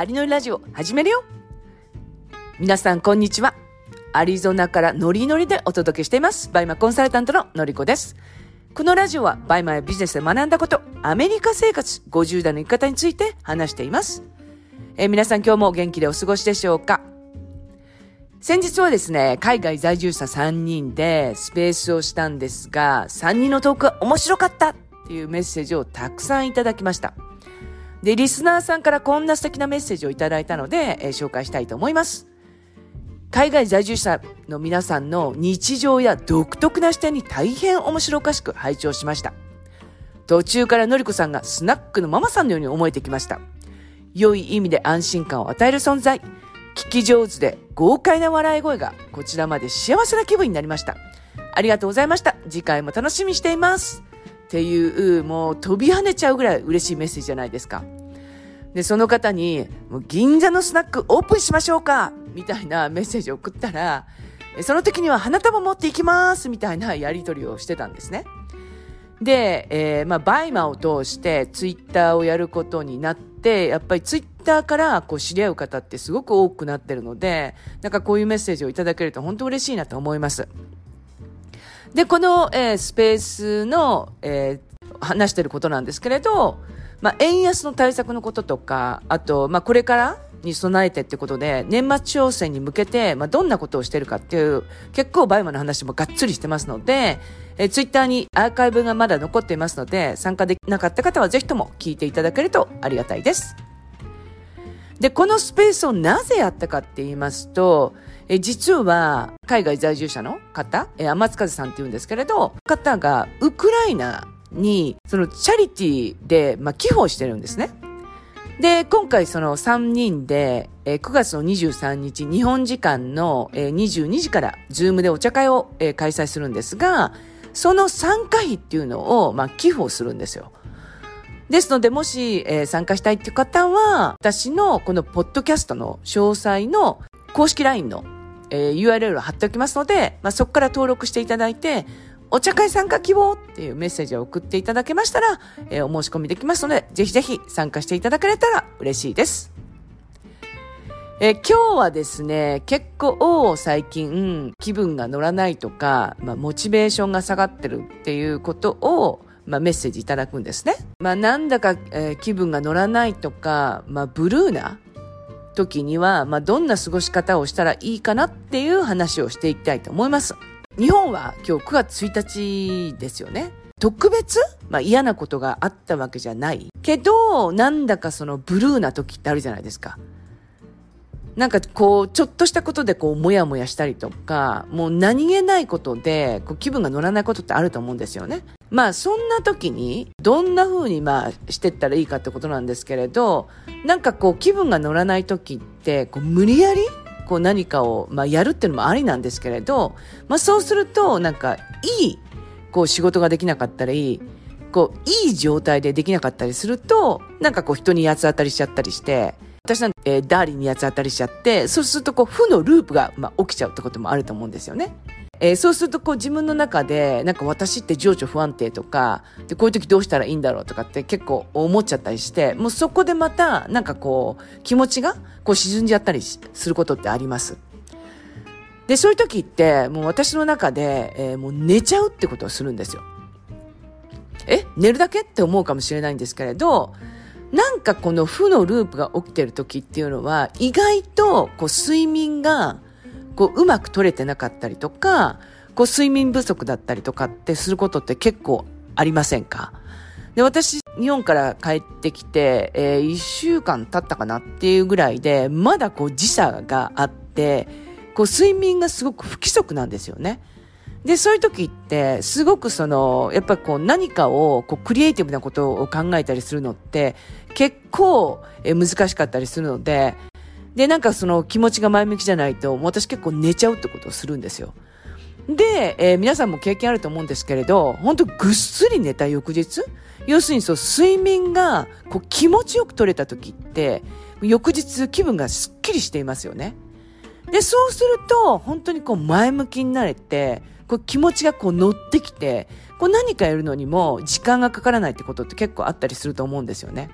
アリのりラジオ始めるよ皆さんこんにちは。アリゾナからノリノリでお届けしています。 BUYMAコンサルタントののりこです。このラジオは BUYMAやビジネスで学んだこと、アメリカ生活50代の生き方について話しています。えー、皆さん今日も元気でお過ごしでしょうか？先日はですね、海外在住者3人でスペースをしたんですが、3人のトークが面白かったっていうメッセージをたくさんいただきました。で、リスナーさんからこんな素敵なメッセージをいただいたので、えー、紹介したいと思います。海外在住者の皆さんの日常や独特な視点に大変面白おかしく拝聴しました。途中からのりこさんがスナックのママさんのように思えてきました。良い意味で安心感を与える存在。聞き上手で豪快な笑い声がこちらまで幸せな気分になりました。ありがとうございました。次回も楽しみにしています。っていう、もう飛び跳ねちゃうぐらい嬉しいメッセージじゃないですか。で、その方に、もう銀座のスナックオープンしましょうかみたいなメッセージを送ったら、その時には花束持っていきますみたいなやり取りをしてたんですね。で、えー、まあ、 BUYMA を通してツイッターをやることになって、やっぱりツイッターからこう知り合う方ってすごく多くなってるので、なんかこういうメッセージをいただけると本当嬉しいなと思います。で、この、えー、スペースの、えー、話してることなんですけれど、まあ、円安の対策のこととか、あと、まあ、これからに備えてってことで、年末商戦に向けて、まあ、どんなことをしてるかっていう、結構 BUYMA の話もがっつりしてますので、えー、ツイッターにアーカイブがまだ残っていますので、参加できなかった方はぜひとも聞いていただけるとありがたいです。で、このスペースをなぜやったかって言いますと、え実は海外在住者の方、え天津風さんって言うんですけれど、方がウクライナにそのチャリティーで、まあ、寄付をしてるんですね。で、今回その3人で、え9月の23日、日本時間の、え22時から、ズームでお茶会を、え開催するんですが、その参加費っていうのを、まあ、寄付をするんですよ。ですので、もし、えー、参加したいっていう方は、私のこのポッドキャストの詳細の公式 LINE のえー、URL を貼っておきますので、まあ、そこから登録していただいて、お茶会参加希望っていうメッセージを送っていただけましたら、えー、お申し込みできますので、ぜひぜひ参加していただけたら嬉しいです。えー、今日はですね、結構最近気分が乗らないとか、まあ、モチベーションが下がってるっていうことを、まあ、メッセージいただくんですね。まあ、なんだか、えー、気分が乗らないとか、まあ、ブルーな時には、まあ、どんな過ごし方をしたらいいかなっていう話をしていきたいと思います。日本は今日9月1日ですよね。特別、まあ、嫌なことがあったわけじゃない。けど、なんだかそのブルーな時ってあるじゃないですか。なんかこう、ちょっとしたことでこう、もやもやしたりとか、もう何気ないことで、こう、気分が乗らないことってあると思うんですよね。まあ、そんな時に、どんな風にまあ、してったらいいかってことなんですけれど、なんかこう、気分が乗らない時って、こう、無理やりこう何かを、まあ、やるっていうのもありなんですけれど、まあ、そうすると、なんか、いい、こう、仕事ができなかったり、こう、いい状態でできなかったりすると、なんかこう、人に八つ当たりしちゃったりして、私なんて、えー、ダーリンに八つ当たりしちゃって、そうするとこう、負のループが、まあ、起きちゃうってこともあると思うんですよね。えー、そうするとこう自分の中で、なんか私って情緒不安定とか、で、こういう時どうしたらいいんだろうとかって結構思っちゃったりして、もうそこでまた、なんかこう、気持ちがこう沈んじゃったりすることってあります。で、そういう時って、もう私の中で、えー、もう寝ちゃうってことをするんですよ。え？寝るだけって思うかもしれないんですけれど、なんかこの負のループが起きてる時っていうのは、意外とこう睡眠がこううまく取れてなかったりとか、こう睡眠不足だったりとかってすることって結構ありませんか？で、私、日本から帰ってきて、えー、一週間経ったかなっていうぐらいで、まだこう時差があって、こう睡眠がすごく不規則なんですよね。で、そういう時って、すごくその、やっぱこう何かを、こうクリエイティブなことを考えたりするのって、結構え難しかったりするので、で、なんかその気持ちが前向きじゃないと、私結構寝ちゃうってことをするんですよ。で、えー、皆さんも経験あると思うんですけれど、本当ぐっすり寝た翌日？要するにそう、睡眠がこう気持ちよく取れた時って、翌日気分がすっきりしていますよね。で、そうすると、本当にこう前向きになれて、こう気持ちがこう乗ってきて、こう何かやるのにも時間がかからないってことって結構あったりすると思うんですよね。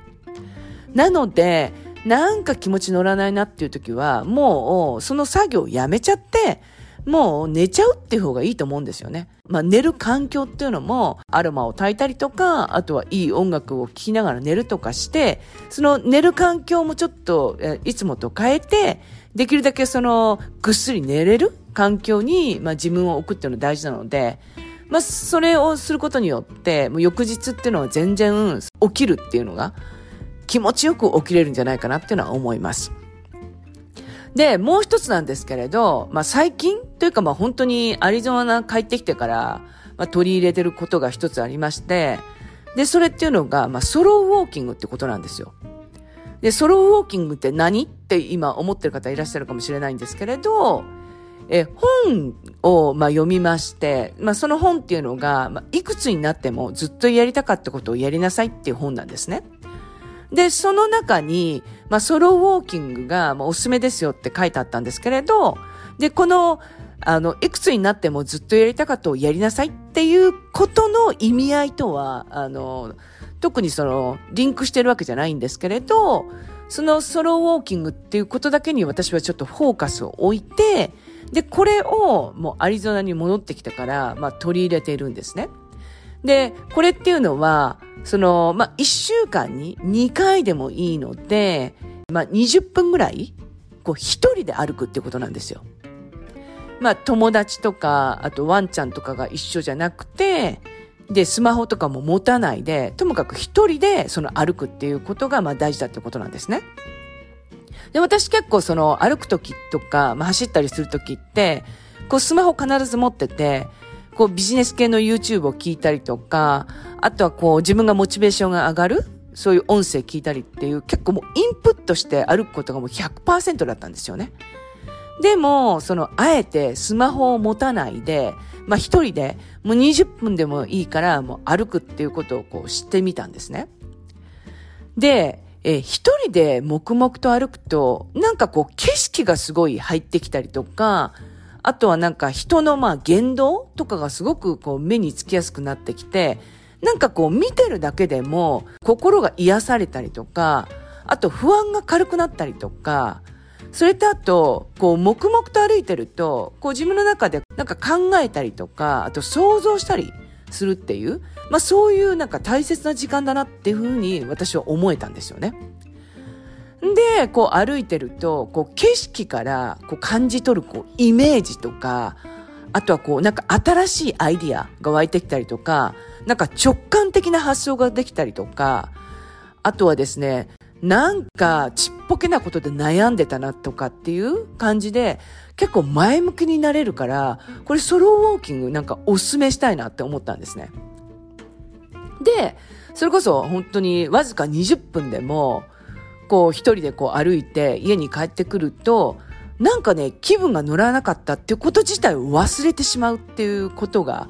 なので、なんか気持ち乗らないなっていう時は、もうその作業をやめちゃって、もう寝ちゃうっていう方がいいと思うんですよね。まあ寝る環境っていうのもアロマを焚いたりとか、あとはいい音楽を聴きながら寝るとかして、その寝る環境もちょっといつもと変えて、できるだけそのぐっすり寝れる環境に、まあ、自分を置くっていうのが大事なので、まあ、それをすることによって、もう翌日っていうのは全然起きるっていうのが気持ちよく起きれるんじゃないかなっていうのは思います。で、もう一つなんですけれど、まあ、最近というかまあ本当にアリゾナ帰ってきてから、まあ、取り入れてることが一つありまして、で、それっていうのが、まあ、ソロウォーキングってことなんですよ。で、ソロウォーキングって何って今思ってる方いらっしゃるかもしれないんですけれど、え、本を、まあ、読みまして、まあ、その本っていうのが、まあ、いくつになってもずっとやりたかったことをやりなさいっていう本なんですね。で、その中に、まあ、ソロウォーキングが、まあ、おすすめですよって書いてあったんですけれど、で、この、あの、いくつになってもずっとやりたかったをやりなさいっていうことの意味合いとは、あの、特にその、リンクしてるわけじゃないんですけれど、そのソロウォーキングっていうことだけに私はちょっとフォーカスを置いて、で、これをもうアリゾナに戻ってきたから、まあ取り入れているんですね。で、これっていうのは、その、まあ1週間に2回でもいいので、まあ20分ぐらい、こう一人で歩くってことなんですよ。まあ友達とか、あとワンちゃんとかが一緒じゃなくて、で、スマホとかも持たないで、ともかく一人でその歩くっていうことがまあ大事だってことなんですね。で、私結構その歩くときとか、まあ、走ったりするときって、こうスマホ必ず持ってて、こうビジネス系の YouTube を聞いたりとか、あとはこう自分がモチベーションが上がるそういう音声聞いたりっていう結構もうインプットして歩くことがもう100%だったんですよね。でも、その、あえてスマホを持たないで、まあ一人で、もう20分でもいいから、もう歩くっていうことをこう知ってみたんですね。で、え一人で黙々と歩くと、なんかこう景色がすごい入ってきたりとか、あとはなんか人のまあ言動とかがすごくこう目につきやすくなってきて、なんかこう見てるだけでも心が癒されたりとか、あと不安が軽くなったりとか、それとあと、こう、黙々と歩いてると、こう自分の中でなんか考えたりとか、あと想像したりするっていう、まあそういうなんか大切な時間だなっていうふうに私は思えたんですよね。で、こう歩いてると、こう景色からこう感じ取るこうイメージとか、あとはこうなんか新しいアイディアが湧いてきたりとか、なんか直感的な発想ができたりとか、あとはですね、なんかちっぽけなことで悩んでたなとかっていう感じで結構前向きになれるから、これソロウォーキングなんかおすすめしたいなって思ったんですね。で、それこそ本当にわずか20分でも、こう一人でこう歩いて家に帰ってくると、なんかね、気分が乗らなかったってこと自体を忘れてしまうっていうことが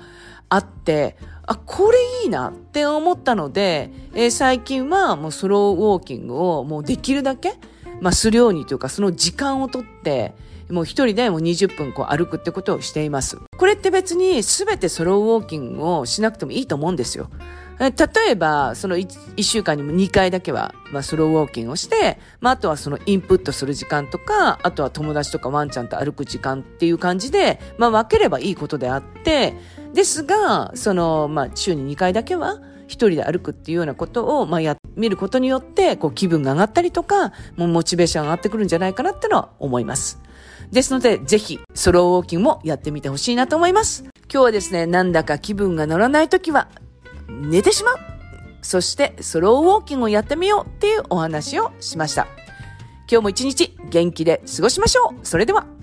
あって、あ、これいいなって思ったので、えー、最近はもうソロウォーキングをもうできるだけ、まあ、するようにというか、その時間をとって、もう一人でもう20分こう歩くってことをしています。これって別に全てソロウォーキングをしなくてもいいと思うんですよ。例えば、その 1, 1週間にも2回だけは、まあ、ソローウォーキングをして、まあ、あとはそのインプットする時間とか、あとは友達とかワンちゃんと歩く時間っていう感じで、まあ、分ければいいことであって、ですが、その、まあ、週に2回だけは、一人で歩くっていうようなことを、まあ、や、見ることによって、こう、気分が上がったりとか、もうモチベーション上がってくるんじゃないかなってのは思います。ですので、ぜひ、ソロウォーキングもやってみてほしいなと思います。今日はですね、なんだか気分が乗らないときは、寝てしまうそして、ソロウォーキングをやってみようっていうお話をしました。今日も一日元気で過ごしましょうそれでは。